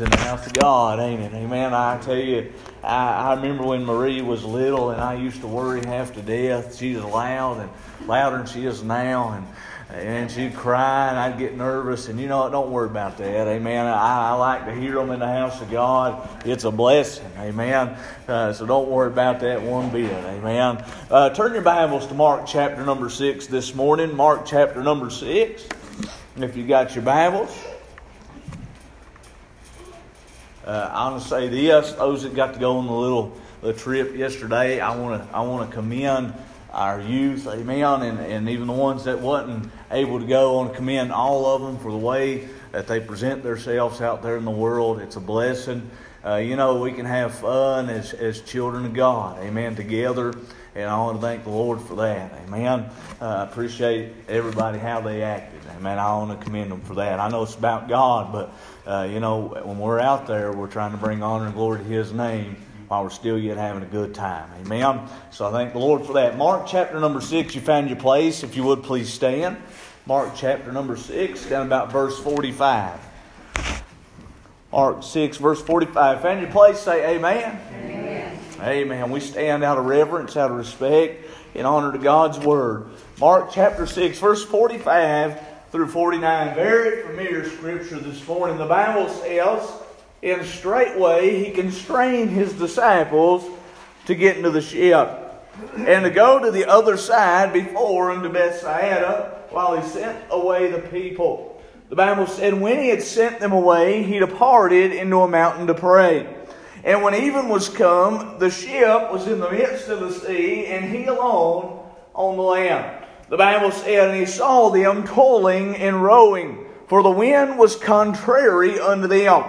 in the house of God, ain't it? Amen. I tell you, I, I remember when Marie was little and I used to worry half to death. She was loud and louder than she is now. And and she'd cry, and I'd get nervous. And you know what? Don't worry about that. Amen. I, I like to hear them in the house of God. It's a blessing. Amen. Uh, so don't worry about that one bit. Amen. Uh, turn your Bibles to Mark chapter number 6 this morning. Mark chapter number 6. If you got your Bibles. Uh, I want to say this: those that got to go on the little the trip yesterday, I want to I want to commend our youth, amen, and, and even the ones that wasn't able to go. I want to commend all of them for the way that they present themselves out there in the world. It's a blessing. Uh, you know, we can have fun as, as children of God, amen, together. And I want to thank the Lord for that, amen. Uh, I appreciate everybody how they acted, amen. I want to commend them for that. I know it's about God, but, uh, you know, when we're out there, we're trying to bring honor and glory to His name while we're still yet having a good time. Amen. So I thank the Lord for that. Mark chapter number six, you found your place. If you would please stand. Mark chapter number six, down about verse 45. Mark 6, verse 45. Found your place, say amen. Amen. Amen. We stand out of reverence, out of respect, in honor to God's word. Mark chapter 6, verse 45 through 49. Very familiar scripture this morning. The Bible says, and straightway he constrained his disciples to get into the ship and to go to the other side before unto Bethsaida while he sent away the people. The Bible said, when he had sent them away, he departed into a mountain to pray. And when even was come, the ship was in the midst of the sea, and he alone on the land. The Bible said, And he saw them toiling and rowing, for the wind was contrary unto them.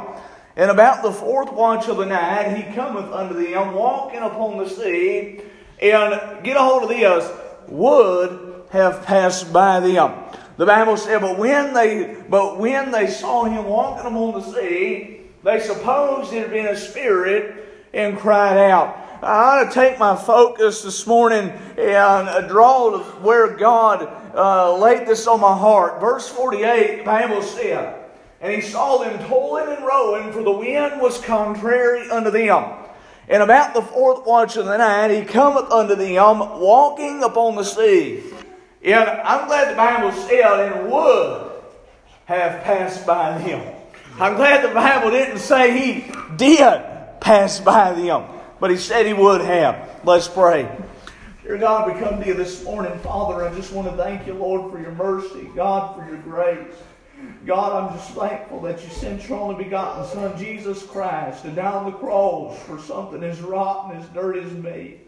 And about the fourth watch of the night, he cometh unto them, walking upon the sea, and get a hold of this, would have passed by them. The Bible said, but when they but when they saw him walking upon the sea, they supposed it had been a spirit and cried out. I ought to take my focus this morning and draw to where God uh, laid this on my heart. Verse 48, the Bible said, and he saw them toiling and rowing, for the wind was contrary unto them. And about the fourth watch of the night, he cometh unto them, walking upon the sea. And I'm glad the Bible said, and would have passed by them. I'm glad the Bible didn't say he did pass by them, but he said he would have. Let's pray. Dear God, we come to you this morning, Father. I just want to thank you, Lord, for your mercy, God, for your grace. God, I'm just thankful that you sent your only begotten Son, Jesus Christ, to die on the cross for something as rotten, as dirty as me.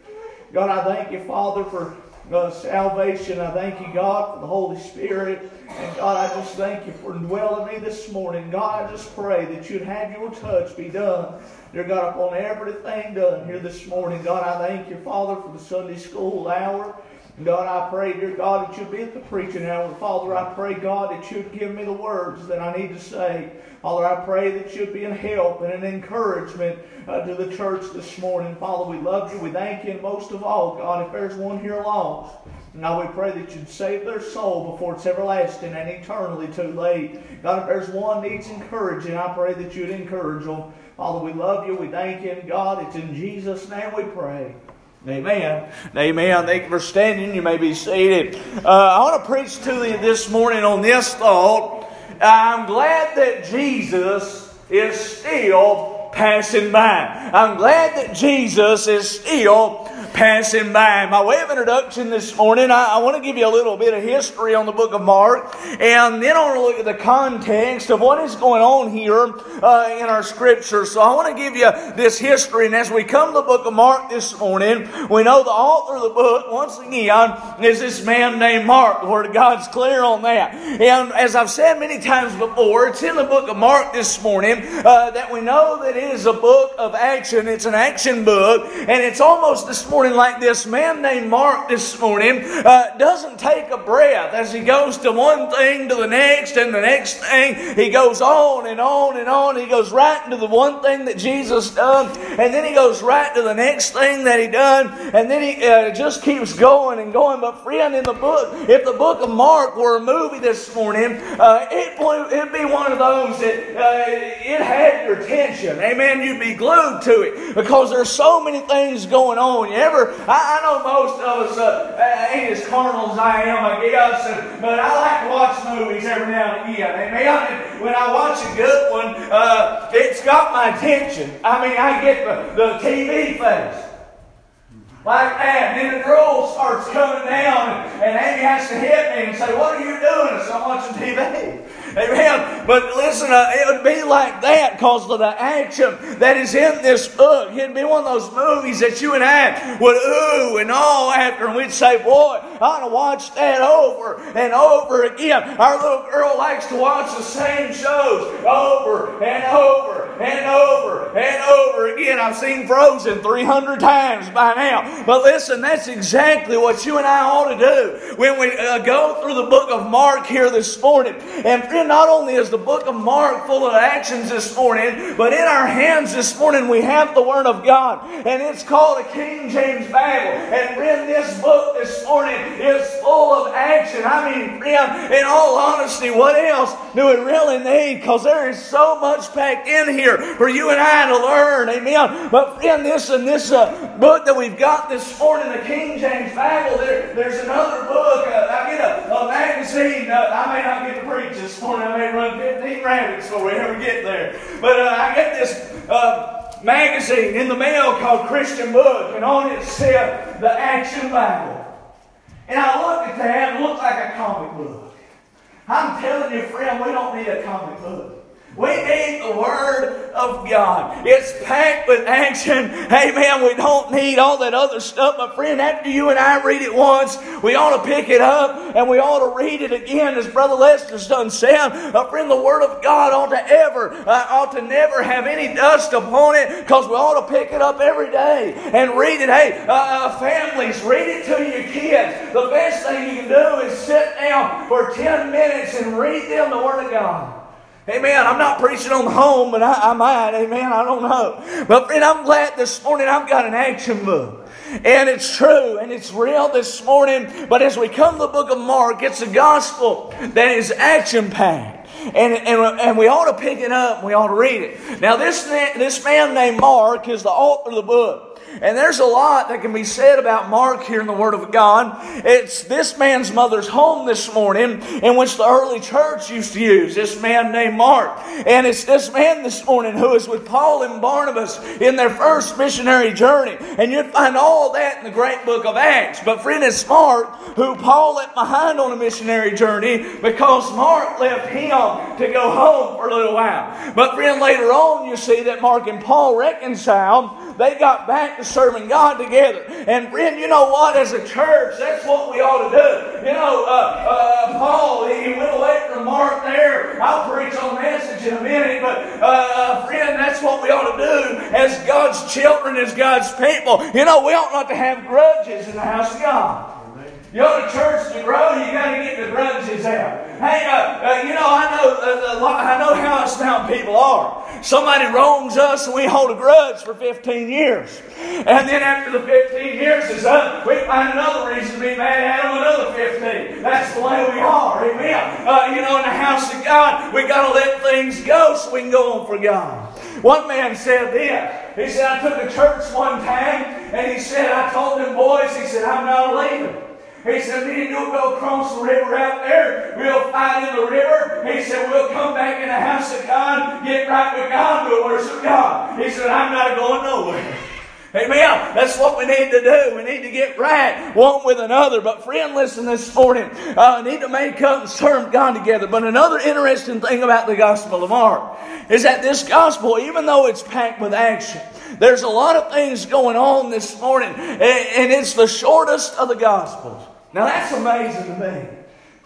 God, I thank you, Father, for uh, salvation. I thank you, God, for the Holy Spirit. And God, I just thank you for indwelling me this morning. God, I just pray that you'd have your touch be done. Dear God, upon everything done here this morning. God, I thank you, Father, for the Sunday school hour. God, I pray, dear God, that you'd be at the preaching hour. Father, I pray, God, that you'd give me the words that I need to say. Father, I pray that you'd be a help and an encouragement uh, to the church this morning. Father, we love you. We thank you. And most of all, God, if there's one here lost, now we pray that you'd save their soul before it's everlasting and eternally too late. God, if there's one needs encouraging, I pray that you'd encourage them. Father, we love you. We thank you. And God, it's in Jesus' name we pray. Amen. Amen. Thank you for standing. You may be seated. Uh, I want to preach to you this morning on this thought. I'm glad that Jesus is still passing by. I'm glad that Jesus is still passing by. My way of introduction this morning, I, I, want to give you a little bit of history on the book of Mark, and then I want to look at the context of what is going on here uh, in our scripture. So I want to give you this history, and as we come to the book of Mark this morning, we know the author of the book, once again, is this man named Mark. The Word of God's clear on that. And as I've said many times before, it's in the book of Mark this morning uh, that we know that is a book of action. It's an action book. And it's almost this morning like this man named Mark this morning uh, doesn't take a breath as he goes to one thing to the next and the next thing. He goes on and on and on. He goes right into the one thing that Jesus done. And then he goes right to the next thing that he done. And then he uh, just keeps going and going. But friend, in the book, if the book of Mark were a movie this morning, uh, it, it'd be one of those that uh, it had your attention. Amen. You'd be glued to it because there's so many things going on. You ever? I, I know most of us uh, ain't as carnal as I am, I guess, and, but I like to watch movies every now and again. Amen. And when I watch a good one, uh, it's got my attention. I mean, I get the, the TV face like that. And then the girl starts coming down, and, and Amy has to hit me and say, What are you doing? Said, I'm watching TV. Amen. But listen, uh, it would be like that because of the action that is in this book. It'd be one of those movies that you and I would ooh and all after, and we'd say, Boy, I want to watch that over and over again. Our little girl likes to watch the same shows over and over and over and over again. I've seen Frozen 300 times by now. But listen, that's exactly what you and I ought to do when we uh, go through the book of Mark here this morning. And friend, not only is the book of Mark full of actions this morning, but in our hands this morning we have the Word of God. And it's called a King James Bible. And friend, this book this morning is full of action. I mean, friend, in all honesty, what else do we really need? Because there is so much packed in here for you and I to learn. Amen. But friend, this and this uh, book that we've got this morning, the King James Bible, there, there's another book. Uh, I get a, a magazine. Uh, I may not get to preach this morning. I may run 15 rabbits before we ever get there. But uh, I get this uh, magazine in the mail called Christian Book, and on it said the Action Bible. And I looked at that, and it looked like a comic book. I'm telling you, friend, we don't need a comic book. We need the Word of God. It's packed with action. Amen. We don't need all that other stuff. My friend, after you and I read it once, we ought to pick it up and we ought to read it again, as Brother Lester's done said. My friend, the Word of God ought to ever, uh, ought to never have any dust upon it because we ought to pick it up every day and read it. Hey, uh, uh, families, read it to your kids. The best thing you can do is sit down for 10 minutes and read them the Word of God. Amen. I'm not preaching on the home, but I, I might. Amen. I don't know. But friend, I'm glad this morning I've got an action book. And it's true and it's real this morning. But as we come to the book of Mark, it's a gospel that is action packed. And, and, and we ought to pick it up and we ought to read it. Now, this, this man named Mark is the author of the book. And there's a lot that can be said about Mark here in the Word of God. It's this man's mother's home this morning, in which the early church used to use this man named Mark. And it's this man this morning who is with Paul and Barnabas in their first missionary journey. And you'd find all that in the great book of Acts. But friend, it's Mark who Paul left behind on a missionary journey because Mark left him to go home for a little while. But friend, later on you see that Mark and Paul reconciled they got back to serving God together. And friend, you know what? As a church, that's what we ought to do. You know, uh, uh, Paul, he went away from Mark there. I'll preach on message in a minute, but uh, uh, friend, that's what we ought to do as God's children, as God's people. You know, we ought not to have grudges in the house of God. You go to church to grow, you got to get the grudges out. Hey, uh, uh, you know, I know, uh, I know how us people are. Somebody wrongs us and we hold a grudge for 15 years. And then after the 15 years is up, we find another reason to be mad at them, another 15. That's the way we are. Amen. Uh, you know, in the house of God, we got to let things go so we can go on for God. One man said this. He said, I took a church one time, and he said, I told them boys, he said, I'm not leaving. He said, and you'll go across the river out there. We'll fight in the river. He said, we'll come back in the house of God, get right with God, we'll worship God. He said, I'm not going nowhere. Amen. That's what we need to do. We need to get right one with another. But friend, listen this morning. Uh, need to make up and serve God together. But another interesting thing about the Gospel of Mark is that this Gospel, even though it's packed with action, there's a lot of things going on this morning, and it's the shortest of the Gospels. Now that's amazing to me.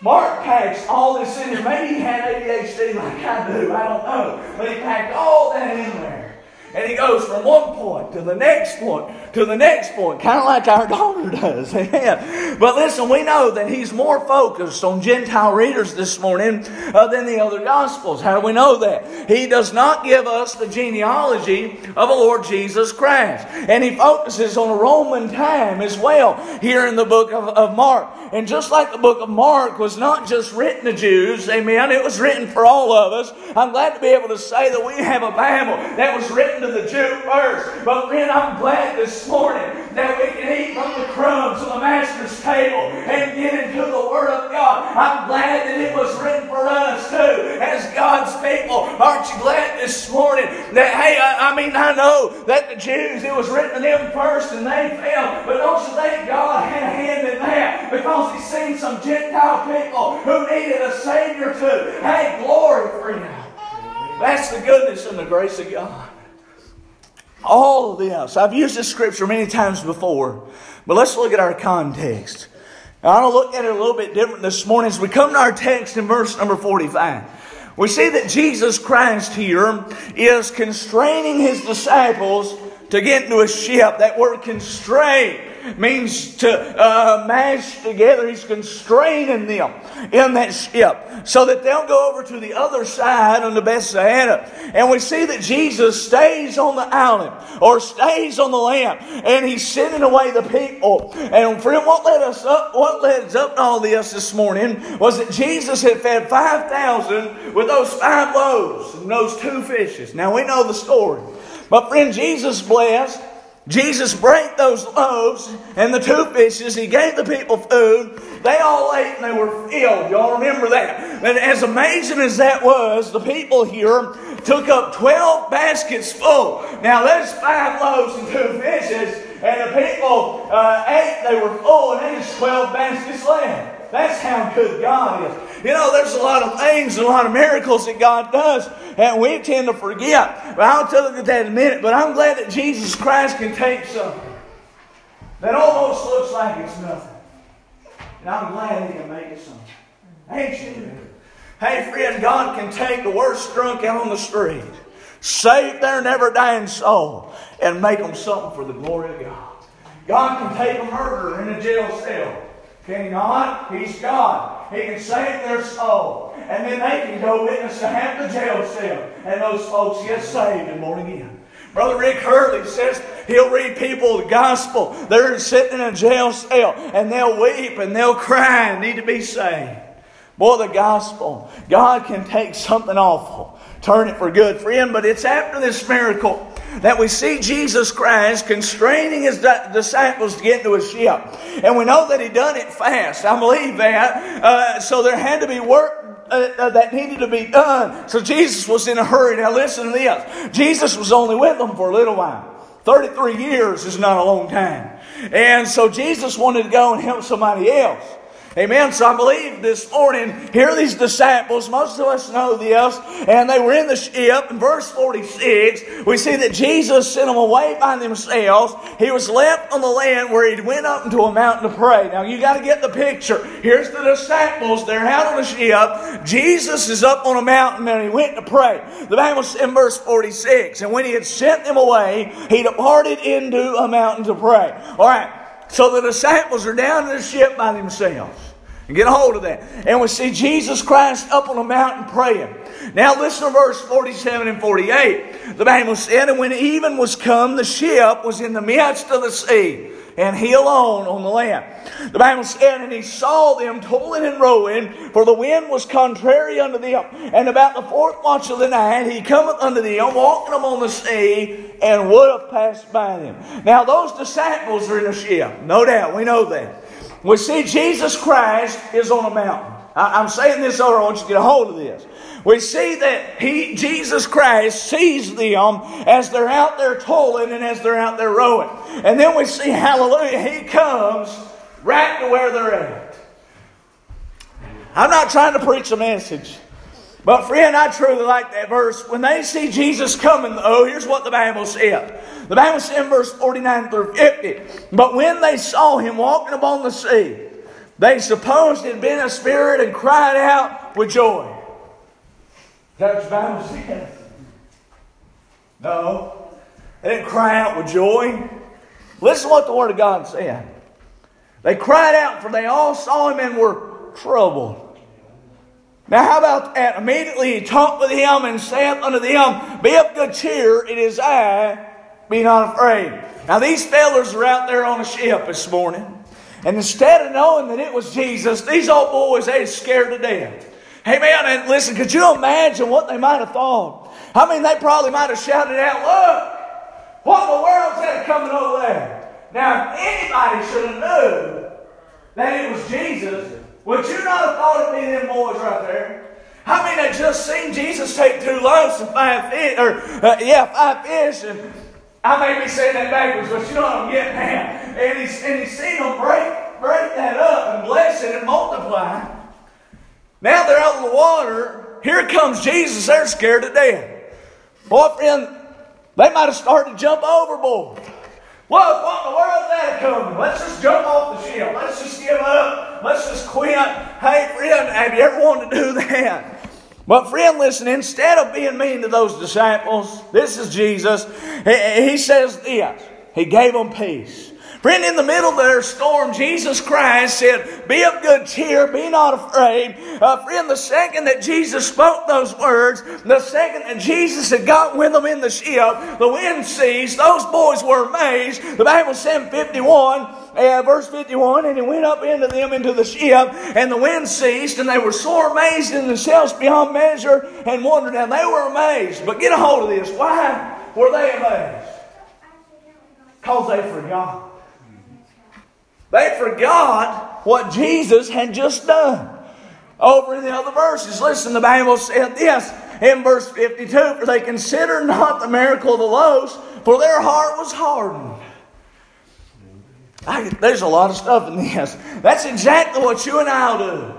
Mark packs all this in there. Maybe he had ADHD like I do. I don't know. But he packed all that in there. Goes from one point to the next point to the next point, kind of like our daughter does. But listen, we know that he's more focused on Gentile readers this morning uh, than the other Gospels. How do we know that? He does not give us the genealogy of the Lord Jesus Christ. And he focuses on a Roman time as well here in the book of, of Mark. And just like the book of Mark was not just written to Jews, amen, it was written for all of us. I'm glad to be able to say that we have a Bible that was written to the Jew first. But friend, I'm glad this morning that we can eat from the crumbs of the Master's table and get into the Word of God. I'm glad that it was written for us too, as God's people. Aren't you glad this morning that, hey, I, I mean, I know that the Jews, it was written to them first and they failed, but don't you think God had a hand in that? Because He's seen some Gentile people who needed a Savior too. Hey, glory for you. That's the goodness and the grace of God. All of this. I've used this scripture many times before, but let's look at our context. Now, I want to look at it a little bit different this morning as we come to our text in verse number 45. We see that Jesus Christ here is constraining his disciples to get into a ship. That word constrain means to uh, mash together. He's constraining them in that ship so that they'll go over to the other side on the Bethsaida. And we see that Jesus stays on the island or stays on the land and he's sending away the people. And friend, what led us up, what led us up to all this this morning was that Jesus had fed 5,000 with those five loaves and those two fishes. Now we know the story. But friend, Jesus blessed Jesus broke those loaves and the two fishes. He gave the people food. They all ate and they were filled. Y'all remember that? And as amazing as that was, the people here took up 12 baskets full. Now, there's five loaves and two fishes, and the people uh, ate, they were full, and there's 12 baskets left. That's how good God is. You know, there's a lot of things and a lot of miracles that God does, and we tend to forget. But I'll tell you that in a minute. But I'm glad that Jesus Christ can take something that almost looks like it's nothing. And I'm glad He can make it something. Ain't you? Hey, friend, God can take the worst drunk out on the street, save their never dying soul, and make them something for the glory of God. God can take a murderer in a jail cell can he not? He's God. He can save their soul. And then they can go witness to half the jail cell. And those folks get saved and born again. Brother Rick Hurley says he'll read people the gospel. They're sitting in a jail cell and they'll weep and they'll cry and need to be saved. Boy, the gospel. God can take something awful, turn it for good. Friend, but it's after this miracle that we see Jesus Christ constraining his disciples to get into a ship. And we know that he done it fast. I believe that. Uh, so there had to be work uh, uh, that needed to be done. So Jesus was in a hurry. Now listen to this. Jesus was only with them for a little while. 33 years is not a long time. And so Jesus wanted to go and help somebody else. Amen. So I believe this morning, here are these disciples. Most of us know this. And they were in the ship. In verse 46, we see that Jesus sent them away by themselves. He was left on the land where he went up into a mountain to pray. Now you got to get the picture. Here's the disciples. They're out on the ship. Jesus is up on a mountain and he went to pray. The Bible says in verse 46, and when he had sent them away, he departed into a mountain to pray. All right. So the disciples are down in the ship by themselves. And get a hold of that. And we see Jesus Christ up on a mountain praying. Now listen to verse 47 and 48. The Bible said, And when even was come, the ship was in the midst of the sea, and he alone on the land. The Bible said, And he saw them toiling and rowing, for the wind was contrary unto them. And about the fourth watch of the night, he cometh unto them, walking upon the sea, and would have passed by them. Now those disciples are in a ship. No doubt, we know that. We see Jesus Christ is on a mountain. I, am saying this over, I want you to get a hold of this. We see that he, Jesus Christ sees them as they're out there toiling and as they're out there rowing. And then we see, hallelujah, he comes right to where they're at. I'm not trying to preach a message. But friend, I truly like that verse. When they see Jesus coming, oh, here's what the Bible said. The Bible said in verse 49 through 50. But when they saw him walking upon the sea, they supposed it had been a spirit and cried out with joy. Is that what the Bible says? No. They didn't cry out with joy. Listen what the Word of God said. They cried out, for they all saw him and were troubled. Now, how about that? Immediately he talked with him and said unto them, Be of good cheer, it is I, be not afraid. Now, these fellows are out there on a ship this morning. And instead of knowing that it was Jesus, these old boys, they scared to death. Hey man, and listen, could you imagine what they might have thought? I mean, they probably might have shouted out, Look, what in the world's that coming over there? Now, if anybody should have known that it was Jesus, would you not have thought it'd be them boys right there? I mean, they just seen Jesus take two loaves and five fish, or uh, yeah, five fish, and I may be saying that backwards, but you know what I'm getting at. And he's and he's seen them break break that up and bless it and multiply. Now they're out of the water. Here comes Jesus. They're scared to death. Boyfriend, they might have started to jump overboard. What, what in the world that coming? Let's just jump off the ship. Let's just give up. Let's just quit. Hey, friend, have you ever wanted to do that? But, friend, listen, instead of being mean to those disciples, this is Jesus. He, he says this He gave them peace. Friend, in the middle of their storm, Jesus Christ said, Be of good cheer, be not afraid. Uh, friend, the second that Jesus spoke those words, the second that Jesus had got with them in the ship, the wind ceased. Those boys were amazed. The Bible said 51, uh, verse 51, and he went up into them into the ship, and the wind ceased, and they were sore amazed in themselves beyond measure and wondered. And they were amazed. But get a hold of this. Why were they amazed? Because they forgot. They forgot what Jesus had just done. Over in the other verses, listen, the Bible said this in verse 52 For they considered not the miracle of the loaves, for their heart was hardened. I, there's a lot of stuff in this. That's exactly what you and I'll do.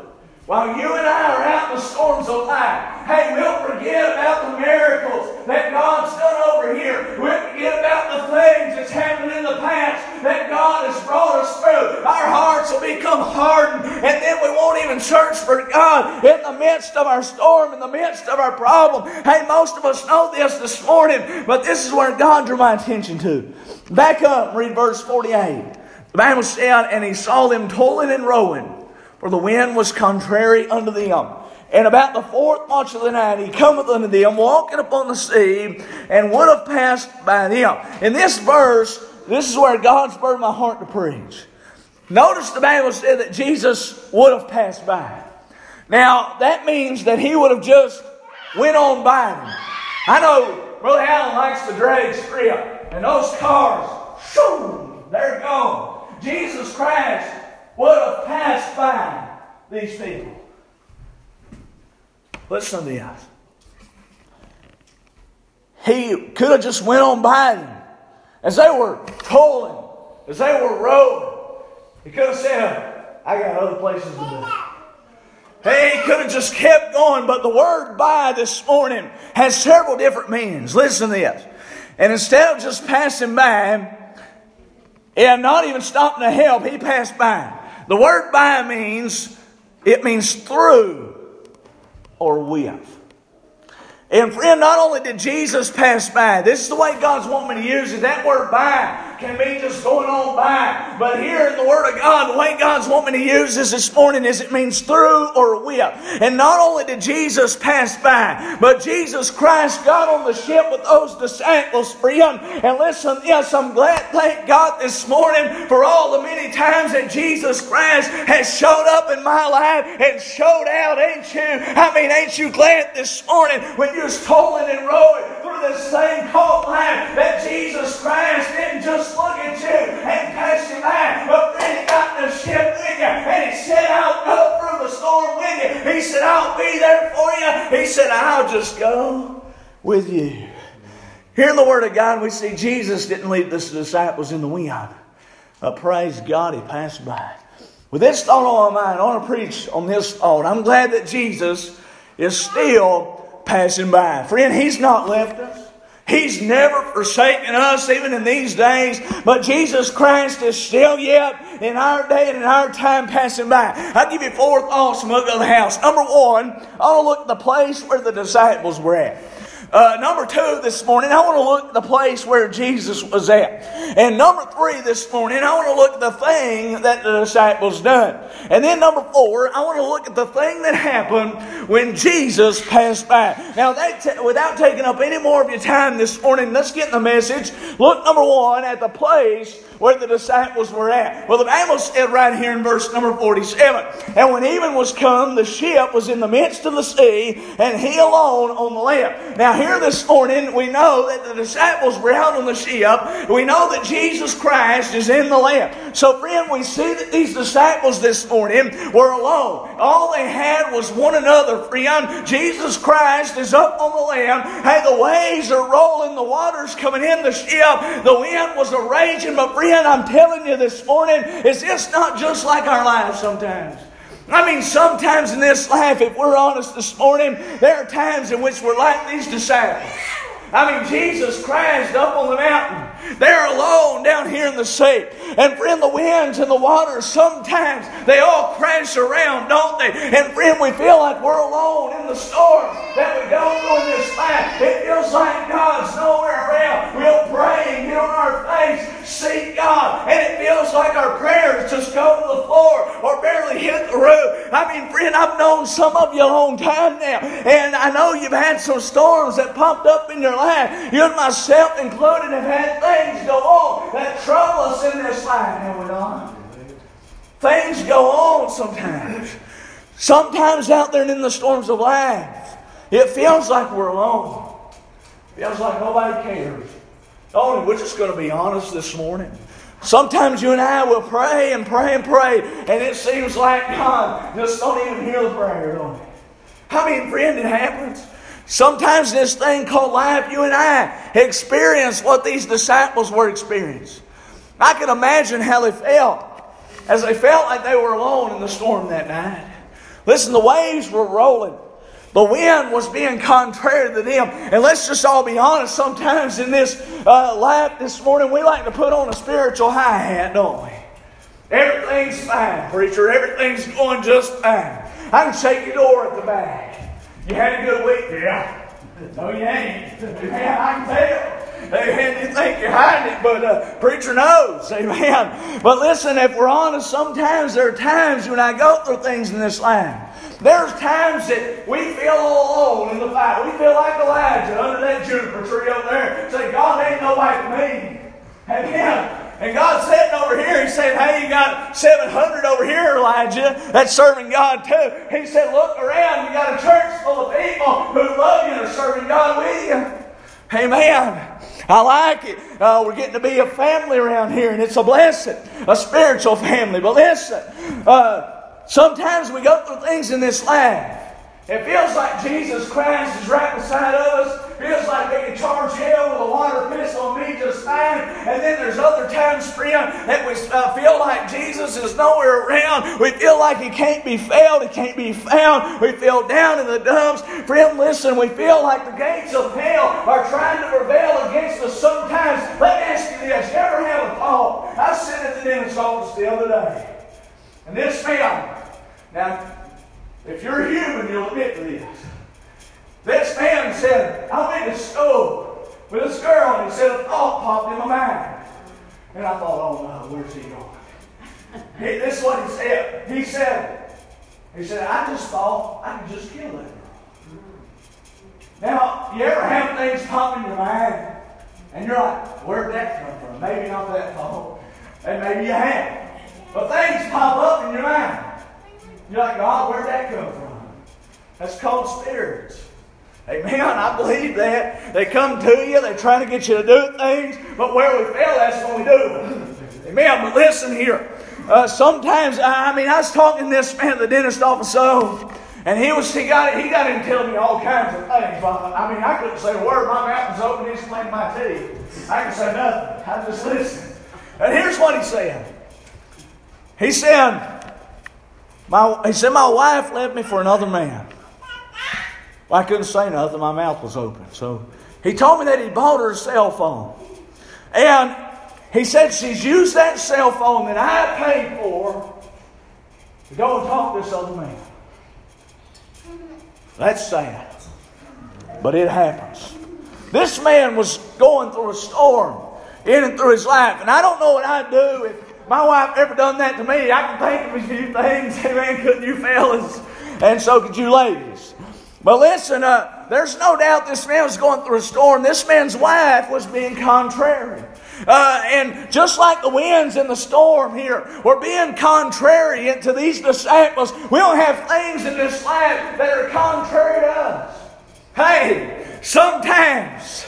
While you and I are out in the storms of life, hey, we'll forget about the miracles that God's done over here. We'll forget about the things that's happened in the past that God has brought us through. Our hearts will become hardened, and then we won't even search for God in the midst of our storm, in the midst of our problem. Hey, most of us know this this morning, but this is where God drew my attention to. Back up, read verse 48. The Bible said, And he saw them toiling and rowing for the wind was contrary unto them. And about the fourth watch of the night, he cometh unto them, walking upon the sea, and would have passed by them. In this verse, this is where God spurred my heart to preach. Notice the Bible said that Jesus would have passed by. Now, that means that he would have just went on by them. I know Brother Allen likes the drag strip, and those cars, shoo, they're gone. Jesus Christ would have passed by these people. Listen to this. He could have just went on by them as they were tolling, as they were rowing. He could have said, I got other places to go. Hey, he could have just kept going, but the word by this morning has several different meanings. Listen to this. And instead of just passing by and not even stopping to help, he passed by. The word by means, it means through or with. And friend, not only did Jesus pass by, this is the way God's wanting me to use it. That word by can be just going on by. But here in the Word of God, the way God's wanting to use this this morning is it means through or with. And not only did Jesus pass by, but Jesus Christ got on the ship with those disciples, friend. And listen, yes, I'm glad, thank God this morning for all the many times that Jesus Christ has showed up in my life and showed out, ain't you? I mean, ain't you glad this morning when you're tolling and rowing this thing called life that Jesus Christ didn't just look at you and pass you by. But then he got the ship with you and he said, I'll go through the storm with you. He said, I'll be there for you. He said, I'll just go with you. Here in the Word of God, we see Jesus didn't leave the disciples in the wind. But praise God, he passed by. With this thought on my mind, I want to preach on this thought. I'm glad that Jesus is still passing by. Friend, he's not left us. He's never forsaken us, even in these days. But Jesus Christ is still yet in our day and in our time passing by. I'll give you four thoughts from the house. Number one, I want to look at the place where the disciples were at. Uh, number two this morning, I want to look at the place where Jesus was at. And number three this morning, I want to look at the thing that the disciples done. And then number four, I want to look at the thing that happened when Jesus passed by. Now, that t- without taking up any more of your time this morning, let's get in the message. Look, number one, at the place where the disciples were at. Well, the Bible said right here in verse number 47 And when even was come, the ship was in the midst of the sea, and he alone on the land. Now, here this morning, we know that the disciples were out on the ship. We know that Jesus Christ is in the land. So, friend, we see that these disciples this morning were alone. All they had was one another, friend. Jesus Christ is up on the land. Hey, the waves are rolling, the water's coming in the ship, the wind was a raging, but friend, friend, I'm telling you this morning, is this not just like our lives sometimes? I mean, sometimes in this life, if we're honest this morning, there are times in which we're like these disciples. I mean, Jesus Christ up on the mountain. They're alone down here in the sea. And friend, the winds and the waters, sometimes they all crash around, don't they? And friend, we feel like we're alone in the storm that we go through in this life. It feels like God's nowhere around. We'll pray and get on our face, seek God, and it feels like our prayers just go to the floor or barely hit the roof. I mean, friend, I've known some of you a long time now, and I know you've had some storms that popped up in your life. You and myself included have had things go on that trouble us in this life, have we not? Things go on sometimes. Sometimes out there in the storms of life, it feels like we're alone. It feels like nobody cares. Oh, we're just going to be honest this morning. Sometimes you and I will pray and pray and pray, and it seems like God just don't even hear the prayer, don't it? I mean, friend, it happens. Sometimes this thing called life, you and I experience what these disciples were experiencing. I can imagine how they felt as they felt like they were alone in the storm that night. Listen, the waves were rolling. The wind was being contrary to them. And let's just all be honest, sometimes in this uh, life this morning, we like to put on a spiritual hi hat, don't we? Everything's fine, preacher. Everything's going just fine. I can shake your door at the back. You had a good week, yeah? No, you ain't. Man, I can tell. Amen. You think you're hiding it, but uh, preacher knows. Amen. But listen, if we're honest, sometimes there are times when I go through things in this land. There's times that we feel all alone in the fight. We feel like Elijah under that juniper tree over there. Say, God ain't nobody for me. Amen. And God's sitting over here. He's saying, Hey, you got 700 over here, Elijah, that's serving God too. He said, Look around. You got a church full of people who love you and are serving God with you. Amen. I like it. Uh, we're getting to be a family around here, and it's a blessing, a spiritual family. But listen, uh, sometimes we go through things in this life. It feels like Jesus Christ is right beside us feels like they can charge hell with a water pistol on me just fine. And then there's other times, friend, that we uh, feel like Jesus is nowhere around. We feel like he can't be found, he can't be found. We feel down in the dumps. Friend, listen, we feel like the gates of hell are trying to prevail against us sometimes. Let me ask you this. You ever have a thought? I was sitting at the dentist office the other day, and this man, now, if you're human, you'll admit to this. This man said, I'm in the stove with this girl, and he said, a thought popped in my mind. And I thought, oh no, where's he going? Hey, this is what he said. He said, he said, I just thought I could just kill that girl. Now, you ever have things pop in your mind, and you're like, where'd that come from? Maybe not that thought, and maybe you have. But things pop up in your mind. You're like, God, where'd that come from? That's called spirits. Amen. I believe that. They come to you, they're trying to get you to do things, but where we fail, that's when we do. Amen. But listen here. Uh, sometimes, I mean, I was talking to this man at the dentist office, so, and he was he got he got in telling me all kinds of things. I mean, I couldn't say a word. My mouth was open. He's cleaning my teeth. I could say nothing. I just listened. And here's what he said. He said, my, he said, my wife left me for another man. Well, I couldn't say nothing. My mouth was open. So he told me that he bought her a cell phone. And he said she's used that cell phone that I paid for to go and talk to this other man. That's sad. But it happens. This man was going through a storm in and through his life. And I don't know what I'd do if my wife ever done that to me. I can think of a few things. Amen. Couldn't you fellas? And so could you ladies. But listen, uh, there's no doubt this man was going through a storm. This man's wife was being contrary. Uh, and just like the winds in the storm here we're being contrary to these disciples, we don't have things in this life that are contrary to us. Hey, sometimes,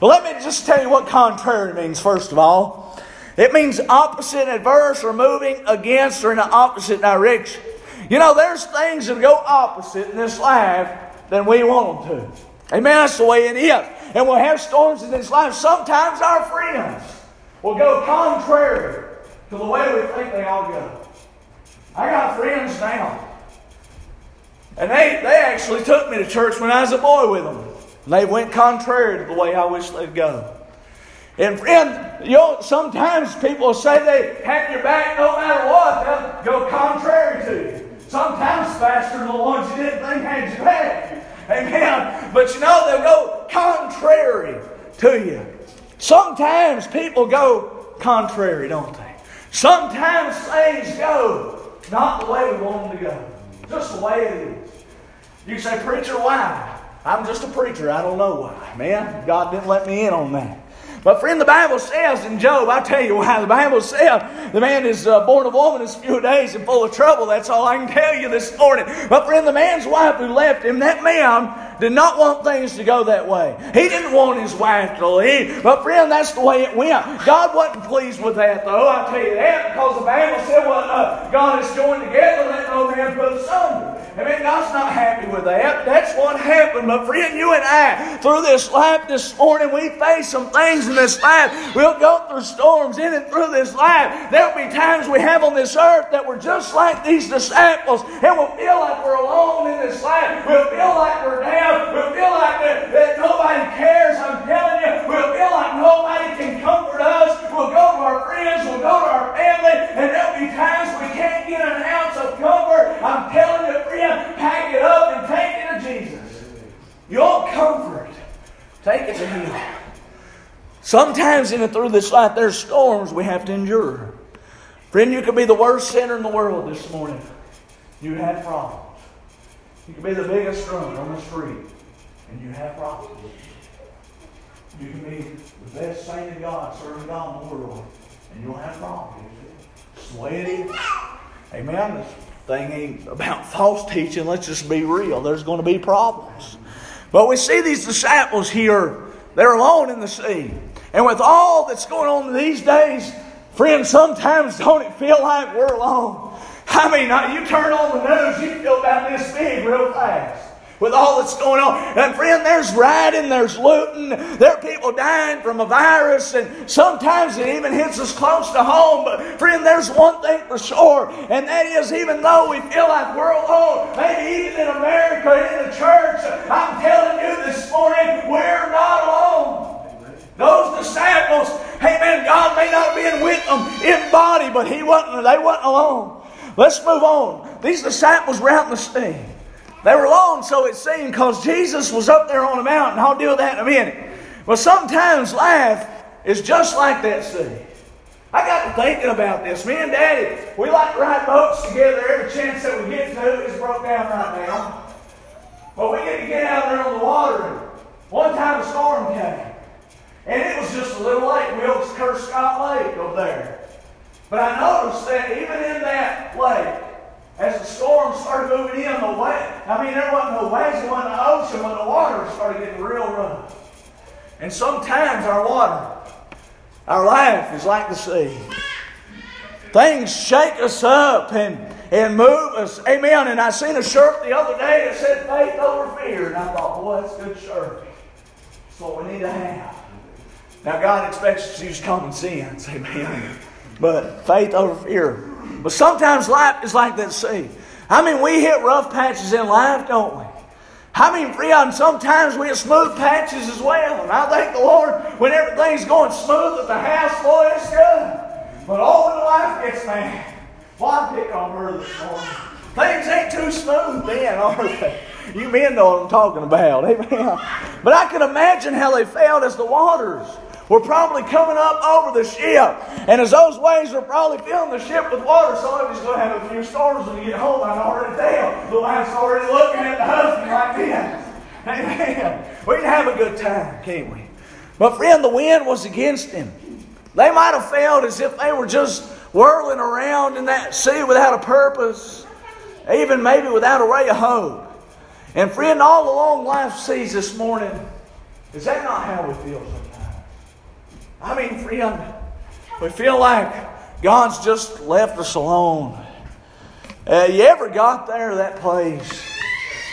let me just tell you what contrary means, first of all. It means opposite, adverse, or moving against or in the opposite direction. You know, there's things that go opposite in this life than we want them to. Amen. That's the way it is. And we'll have storms in this life. Sometimes our friends will go contrary to the way we think they all go. I got friends now. And they, they actually took me to church when I was a boy with them. And they went contrary to the way I wish they'd go. And friend, you know, sometimes people say they have your back no matter what. They'll go contrary to you. Sometimes faster than the ones you didn't think had your back. Amen. But you know, they'll go contrary to you. Sometimes people go contrary, don't they? Sometimes things go not the way we want them to go. Just the way it is. You say, Preacher, why? I'm just a preacher. I don't know why. Man, God didn't let me in on that. But friend, the Bible says in Job, I tell you why, the Bible says the man is uh, born of woman is few days and full of trouble. That's all I can tell you this morning. But friend, the man's wife who left him, that man did not want things to go that way. He didn't want his wife to leave. But friend, that's the way it went. God wasn't pleased with that, though. I tell you that because the Bible said, "Well, uh, God is joined together, let no man put asunder." I mean, God's not happy with that. That's what happened. But friend, you and I, through this life this morning, we face some things in this life. We'll go through storms in and through this life. There'll be times we have on this earth that we're just like these disciples, and we'll feel like we're alone in this life. We'll feel like we're down. We'll feel like that, that nobody cares. I'm telling you, we'll feel like nobody can comfort us. We'll go to our friends, we'll go to our family, and there'll be times we can't get an ounce of comfort. I'm telling you, friend, pack it up and take it to Jesus. You comfort. Take it to Him. Sometimes in and through this life, there's storms we have to endure. Friend, you could be the worst sinner in the world this morning. You have problems. You can be the biggest drunk on the street, and you have problems. You can be the best saint of God, serving God in the world, and you'll have problems. It's the way. Amen. This thing ain't about false teaching. Let's just be real. There's going to be problems. But we see these disciples here, they're alone in the sea. And with all that's going on these days, friends, sometimes don't it feel like we're alone? I mean, you turn on the news, you feel about this big real fast with all that's going on. And friend, there's rioting, there's looting, there are people dying from a virus, and sometimes it even hits us close to home. But friend, there's one thing for sure, and that is even though we feel like we're alone, maybe even in America, in the church, I'm telling you this morning, we're not alone. Those disciples, amen, God may not have been with them in body, but he wasn't, they wasn't alone. Let's move on. These disciples were out in the sea. They were alone, so it seemed, because Jesus was up there on a mountain. I'll deal with that in a minute. But sometimes life is just like that sea. I got to thinking about this. Me and Daddy, we like to ride boats together every chance that we get to. It's broke down right now. But we get to get out there on the water. One time a storm came. And it was just a little lake, Wilkes Kerr Scott Lake over there. But I noticed that even in that lake, as the storm started moving in, the way, I mean, there wasn't no waves, there wasn't the ocean, but the water started getting real rough. And sometimes our water, our life is like the sea. Things shake us up and, and move us. Amen. And I seen a shirt the other day that said faith over fear. And I thought, boy, that's good shirt. That's what we need to have. Now, God expects us to use common sense. Amen. But faith over fear. But sometimes life is like that sea. I mean, we hit rough patches in life, don't we? I mean, friend, sometimes we hit smooth patches as well. And I thank the Lord when everything's going smooth at the house, boy, it's good. But all when life gets bad, well, pick on her this morning. Things ain't too smooth then, are they? you men know what I'm talking about. Amen. But I can imagine how they felt as the waters were probably coming up over the ship. And as those waves were probably filling the ship with water, somebody's going to have a few storms when you get home. I can already tell. The wife's already looking at the husband like this. Amen. We can have a good time, can't we? But friend, the wind was against him. They might have felt as if they were just whirling around in that sea without a purpose, even maybe without a ray of hope. And friend, all along life seas this morning, is that not how we feel? I mean, friend, we feel like God's just left us alone. Uh, you ever got there, that place?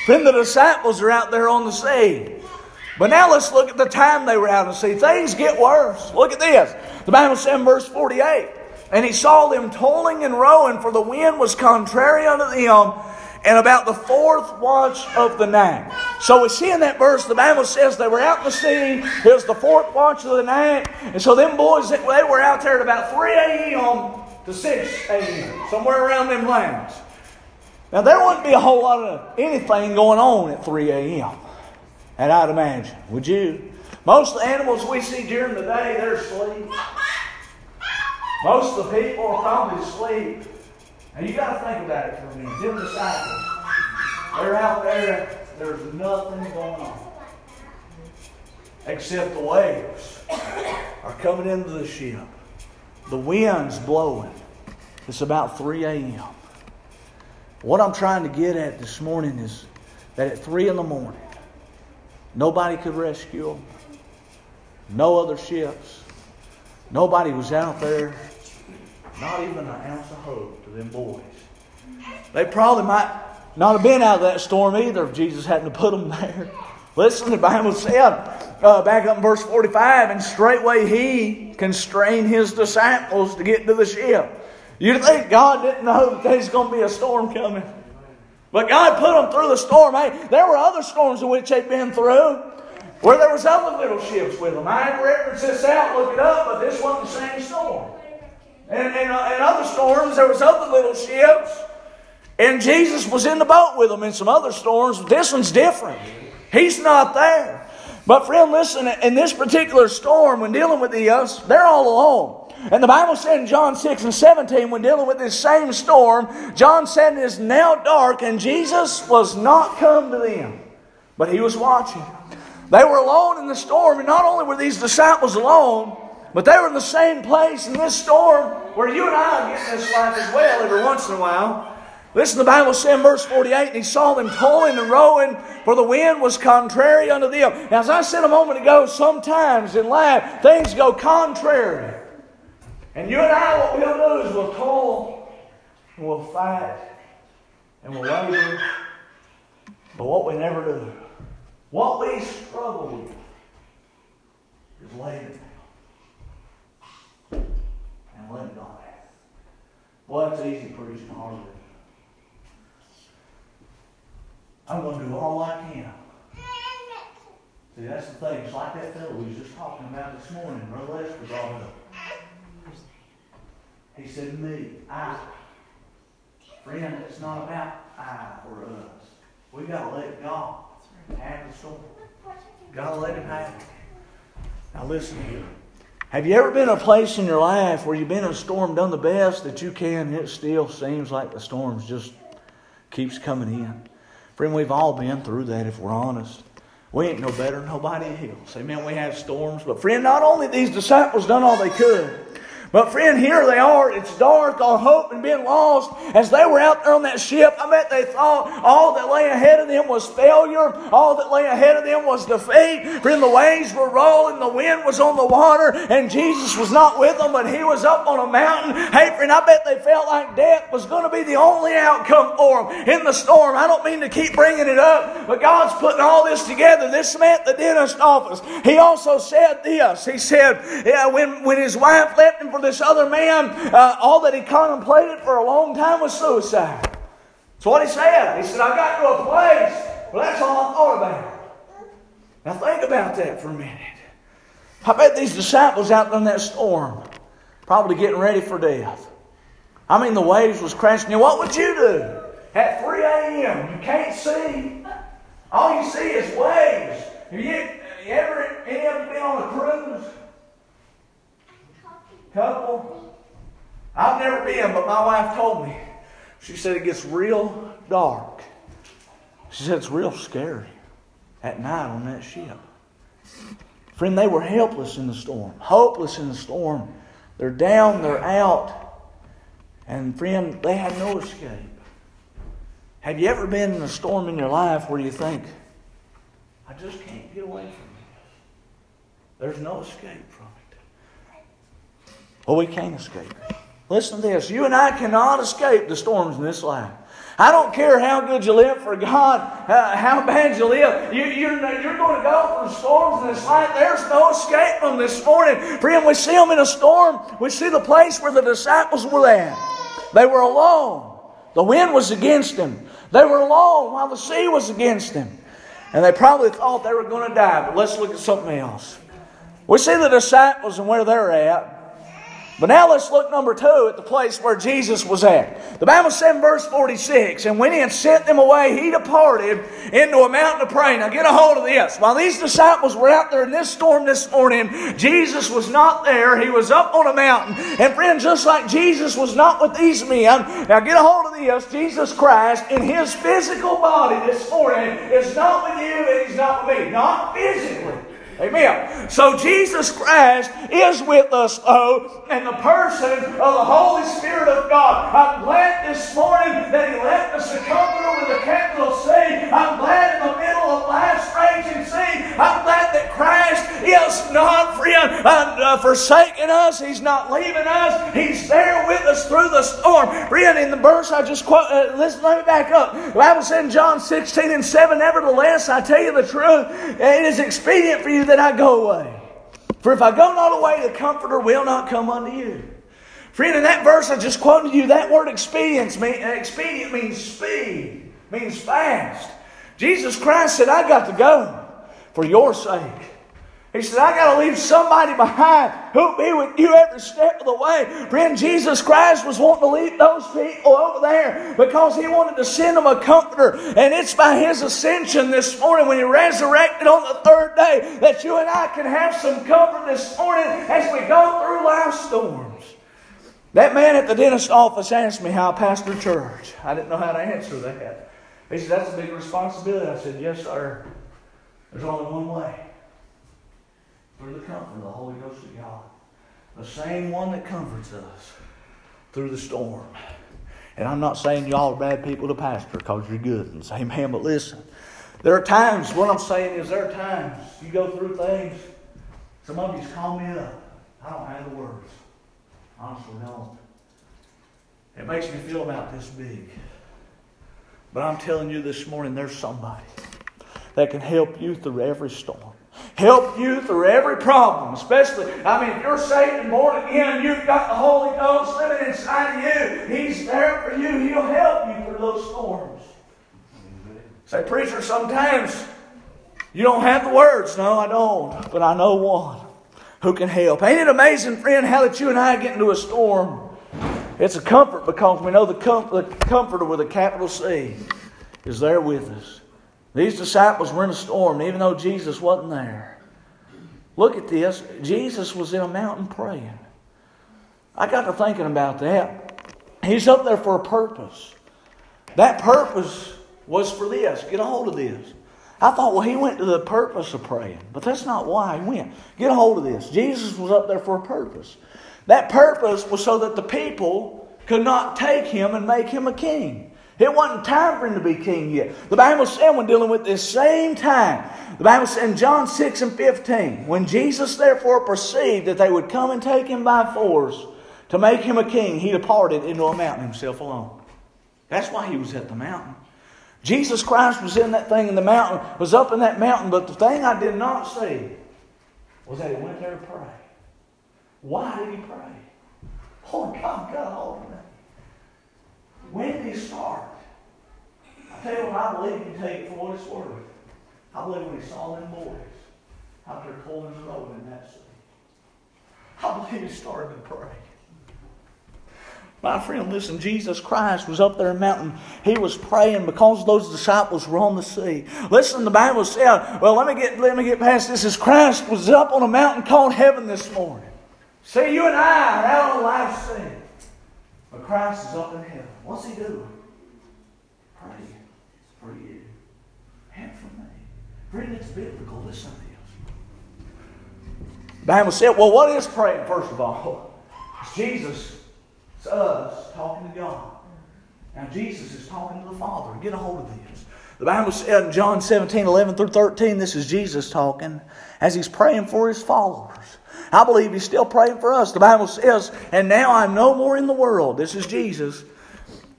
Then the disciples are out there on the sea. But now let's look at the time they were out on the sea. Things get worse. Look at this. The Bible says in verse 48 And he saw them toiling and rowing, for the wind was contrary unto them, and about the fourth watch of the night. So we see in that verse, the Bible says they were out in the sea. It was the fourth watch of the night. And so them boys, they were out there at about 3 a.m. to 6 a.m., somewhere around them lines. Now, there wouldn't be a whole lot of anything going on at 3 a.m., and I'd imagine. Would you? Most of the animals we see during the day, they're asleep. Most of the people are probably asleep. And you got to think about it for a minute. Them disciples, they're out there, there's nothing going on. Except the waves are coming into the ship. The wind's blowing. It's about 3 a.m. What I'm trying to get at this morning is that at 3 in the morning, nobody could rescue them. No other ships. Nobody was out there. Not even an ounce of hope to them boys. They probably might not have been out of that storm either if Jesus hadn't put them there. Listen, the Bible said, uh, back up in verse 45, and straightway he constrained his disciples to get to the ship. You think God didn't know that there's going to be a storm coming? But God put them through the storm. Hey, there were other storms in which they'd been through where there was other little ships with them. I had to reference this out, look it up, but this wasn't the same storm. And in, uh, other storms, there was other little ships, and Jesus was in the boat with them in some other storms. This one's different. He's not there. But friend, listen, in this particular storm, when dealing with the us, they're all alone. And the Bible said in John 6 and 17, when dealing with this same storm, John said it is now dark, and Jesus was not come to them, but he was watching. They were alone in the storm, and not only were these disciples alone, but they were in the same place in this storm where you and I get in this life as well every once in a while. Listen, the Bible says in verse 48, and he saw them toiling and rowing, for the wind was contrary unto them. Now, as I said a moment ago, sometimes in life things go contrary. And you and I, what we'll do is we'll toil and we'll fight and we'll labor. But what we never do, what we struggle with, is lay it down and let God have it. Well, that's easy preaching, hardly. I'm going to do all I can. See, that's the thing. It's like that fellow we was just talking about this morning. Brother Lester brought up. He said, to me, I. Friend, it's not about I or us. We got to let God have the storm. Got to let Him have it. Now listen here. Have you ever been a place in your life where you've been in a storm, done the best that you can, and it still seems like the storm just keeps coming in? Friend, we've all been through that if we're honest. We ain't no better than nobody else. Amen. We have storms. But friend, not only these disciples done all they could, but friend, here they are. It's dark, all hope and being lost. As they were out there on that ship, I bet they thought all that lay ahead of them was failure. All that lay ahead of them was defeat. Friend, the waves were rolling, the wind was on the water, and Jesus was not with them, but he was up on a mountain. Hey, friend, I bet they felt like death was going to be the only outcome for them in the storm. I don't mean to keep bringing it up, but God's putting all this together. This man at the dentist office, he also said this. He said, yeah, when, when his wife left him for this other man, uh, all that he contemplated for a long time was suicide. That's what he said. He said, I got to a place well, that's all I thought about. Now think about that for a minute. I bet these disciples out in that storm, probably getting ready for death. I mean, the waves was crashing. Now, what would you do? At 3 a.m., you can't see. All you see is waves. Have you, ever, any of you been on a cruise? Couple? I've never been, but my wife told me. She said it gets real dark. She said it's real scary at night on that ship. Friend, they were helpless in the storm, hopeless in the storm. They're down, they're out. And friend, they had no escape. Have you ever been in a storm in your life where you think, I just can't get away from this? There's no escape from it. Well, we can't escape it. Listen to this. You and I cannot escape the storms in this life. I don't care how good you live for God, uh, how bad you live. You, you're, you're going to go through storms in this life. There's no escape from this morning. Friend, we see them in a storm. We see the place where the disciples were at. They were alone. The wind was against them. They were alone while the sea was against them. And they probably thought they were going to die. But let's look at something else. We see the disciples and where they're at. But now let's look number two at the place where Jesus was at. The Bible said in verse 46, and when he had sent them away, he departed into a mountain to pray. Now get a hold of this. While these disciples were out there in this storm this morning, Jesus was not there. He was up on a mountain. And friend, just like Jesus was not with these men, now get a hold of this. Jesus Christ in his physical body this morning is not with you and he's not with me. Not physically. Amen. So Jesus Christ is with us, oh, and the person of the Holy Spirit of God. I'm glad this morning that He left us to comfort with the capital C. I'm glad in the middle of life's raging sea. I'm glad that Christ is not, friend, uh, uh, forsaking us. He's not leaving us. He's there with us through the storm. Friend, in the verse I just quote, uh, listen, let me back up. The Bible said in John 16 and 7, Nevertheless, I tell you the truth, it is expedient for you that I go away. For if I go not away, the Comforter will not come unto you. Friend, in that verse I just quoted you, that word expedience mean, expedient means speed, means fast. Jesus Christ said, I got to go for your sake. He said, I got to leave somebody behind who'll be with you every step of the way. Friend, Jesus Christ was wanting to leave those people over there because he wanted to send them a comforter. And it's by his ascension this morning when he resurrected on the third day that you and I can have some comfort this morning as we go through life's storms. That man at the dentist office asked me how I pastor church. I didn't know how to answer that. He said, That's a big responsibility. I said, Yes, sir. There's only one way through the comfort of the Holy Ghost of God. The same one that comforts us through the storm. And I'm not saying y'all are bad people to pastor because you're good and say, man, but listen. There are times, what I'm saying is there are times you go through things. Some of you call me up. I don't have the words. Honestly, don't. It makes me feel about this big. But I'm telling you this morning, there's somebody that can help you through every storm help you through every problem, especially, I mean, if you're saved and born again you've got the Holy Ghost living inside of you, He's there for you. He'll help you through those storms. Say, preacher, sometimes you don't have the words. No, I don't. But I know one who can help. Ain't it amazing, friend, how that you and I get into a storm? It's a comfort because we know the, com- the comforter with a capital C is there with us. These disciples were in a storm, even though Jesus wasn't there. Look at this. Jesus was in a mountain praying. I got to thinking about that. He's up there for a purpose. That purpose was for this. Get a hold of this. I thought, well, he went to the purpose of praying, but that's not why he went. Get a hold of this. Jesus was up there for a purpose. That purpose was so that the people could not take him and make him a king. It wasn't time for him to be king yet. The Bible said when dealing with this same time, the Bible said in John 6 and 15, when Jesus therefore perceived that they would come and take him by force to make him a king, he departed into a mountain himself alone. That's why he was at the mountain. Jesus Christ was in that thing in the mountain, was up in that mountain, but the thing I did not see was that he went there to pray. Why did he pray? Oh, God me. When did he start? I tell you what, I believe you can take it for what it's worth. I believe when he saw them boys out there pulling the road in that city. I believe he started to pray. My friend, listen, Jesus Christ was up there in the mountain. He was praying because those disciples were on the sea. Listen, the Bible said, well, let me get let me get past this. As Christ was up on a mountain called heaven this morning. See, you and I are out on life sea. But Christ is up in heaven. What's he doing? Praying for you and for me. Friend, it's biblical. Listen to this. The Bible said, well, what is praying, first of all? It's Jesus it's us talking to God. Now, Jesus is talking to the Father. Get a hold of this. The Bible said in John 17, 11 through 13, this is Jesus talking as he's praying for his followers. I believe he's still praying for us. The Bible says, And now I'm no more in the world. This is Jesus.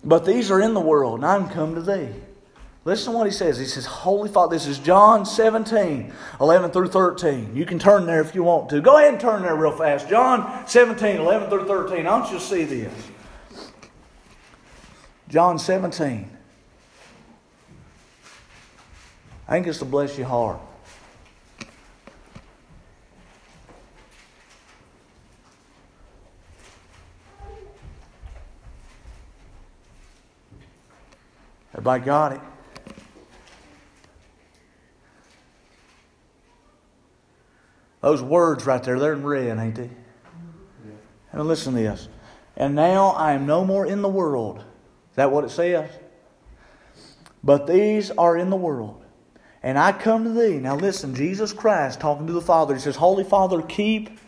But these are in the world, and I'm come to thee. Listen to what he says. He says, Holy Father, this is John 17, 11 through 13. You can turn there if you want to. Go ahead and turn there real fast. John 17, 11 through 13. I want you to see this. John 17. I think it's to bless your heart. Everybody got it? Those words right there, they're in red, ain't they? And listen to this. And now I am no more in the world. Is that what it says? But these are in the world. And I come to thee. Now listen, Jesus Christ talking to the Father. He says, Holy Father, keep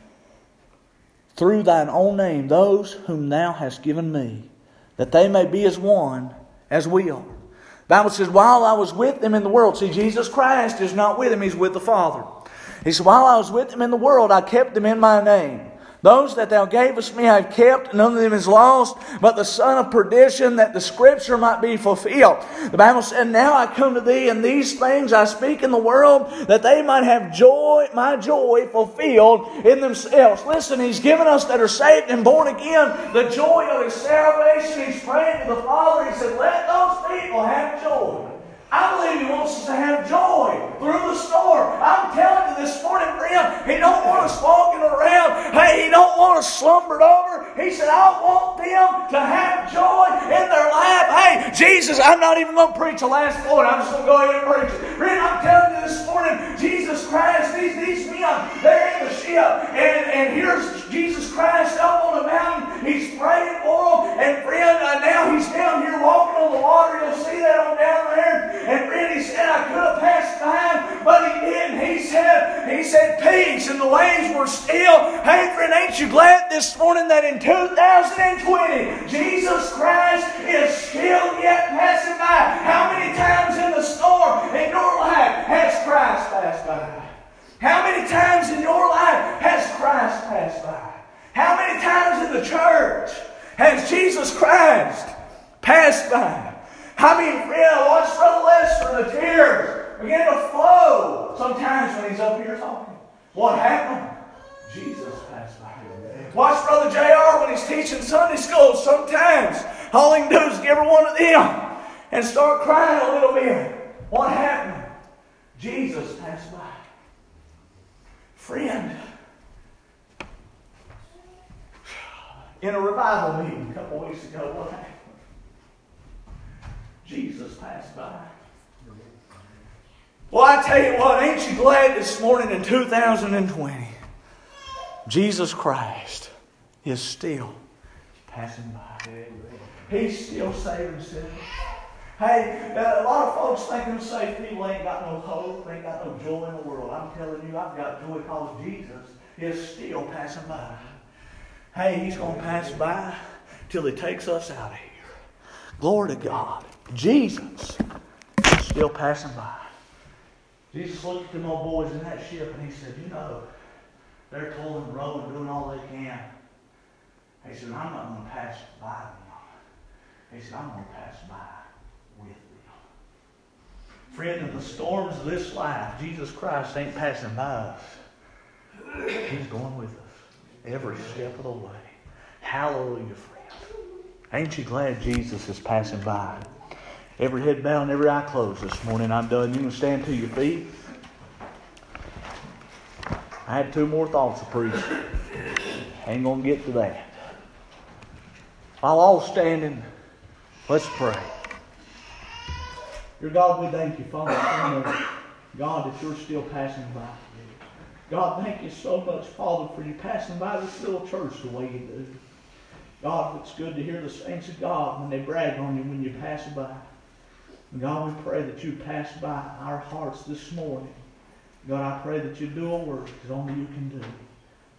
through thine own name those whom thou hast given me, that they may be as one as we are. Bible says, while I was with them in the world, see, Jesus Christ is not with him, he's with the Father. He said, While I was with them in the world, I kept them in my name. Those that thou gavest me I have kept, none of them is lost, but the son of perdition, that the scripture might be fulfilled. The Bible said, Now I come to thee, and these things I speak in the world, that they might have joy, my joy fulfilled in themselves. Listen, he's given us that are saved and born again the joy of his salvation. He's praying to the Father. He said, Let those people have joy. I believe He wants us to have joy through the storm. I'm telling you this morning, friend, He don't want us walking around. Hey, He don't want us slumbered over. He said, I want them to have joy in their life. Hey, Jesus, I'm not even going to preach the last point. I'm just going to go ahead and preach it. Friend, I'm telling you this morning, Jesus Christ, these, these men, they're in the ship. And, and here's Jesus Christ up on the mountain. He's praying for them. And friend, uh, now He's down here walking on the water. You'll see that on down there. And then he said I could have passed by, but he didn't. He said, he said peace, and the waves were still. Hey, friend, ain't you glad this morning that in 2020 Jesus Christ is still yet passing by? How many times in the storm in your life has Christ passed by? How many times in your life has Christ passed by? How many times in the church has Jesus Christ passed by? I mean, friend, watch Brother Lester, the tears begin to flow sometimes when he's up here talking. What happened? Jesus passed by. Watch Brother JR when he's teaching Sunday school. Sometimes all he can do is give her one of them and start crying a little bit. What happened? Jesus passed by. Friend, in a revival meeting a couple weeks ago, what happened? Jesus passed by. Well, I tell you what, ain't you glad this morning in 2020, Jesus Christ is still passing by. He's still saving sinners. Hey, a lot of folks think them saved people ain't got no hope, ain't got no joy in the world. I'm telling you, I've got joy because Jesus is still passing by. Hey, he's going to pass by till he takes us out of here. Glory to God. Jesus is still passing by. Jesus looked at them old boys in that ship and he said, You know, they're pulling and rowing, doing all they can. He said, I'm not going to pass by them. He said, I'm going to pass by with them. Friend, in the storms of this life, Jesus Christ ain't passing by us. He's going with us every step of the way. Hallelujah, friend. Ain't you glad Jesus is passing by? Every head bowed every eye closed this morning. I'm done. You can stand to your feet. I had two more thoughts to preach. Ain't going to get to that. While all standing, let's pray. Dear God, we thank you, Father, God, that you're still passing by. God, thank you so much, Father, for you passing by this little church the way you do. God, it's good to hear the saints of God when they brag on you when you pass by. God, we pray that you pass by our hearts this morning. God, I pray that you do a work as only you can do.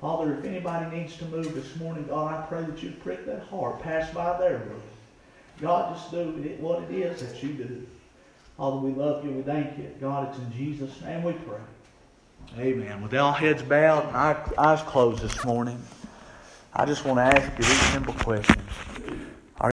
Father, if anybody needs to move this morning, God, I pray that you prick that heart, pass by their road. God, just do what it is that you do. Father, we love you. We thank you. God, it's in Jesus' name we pray. Amen. With all heads bowed and eyes closed this morning, I just want to ask you these simple questions.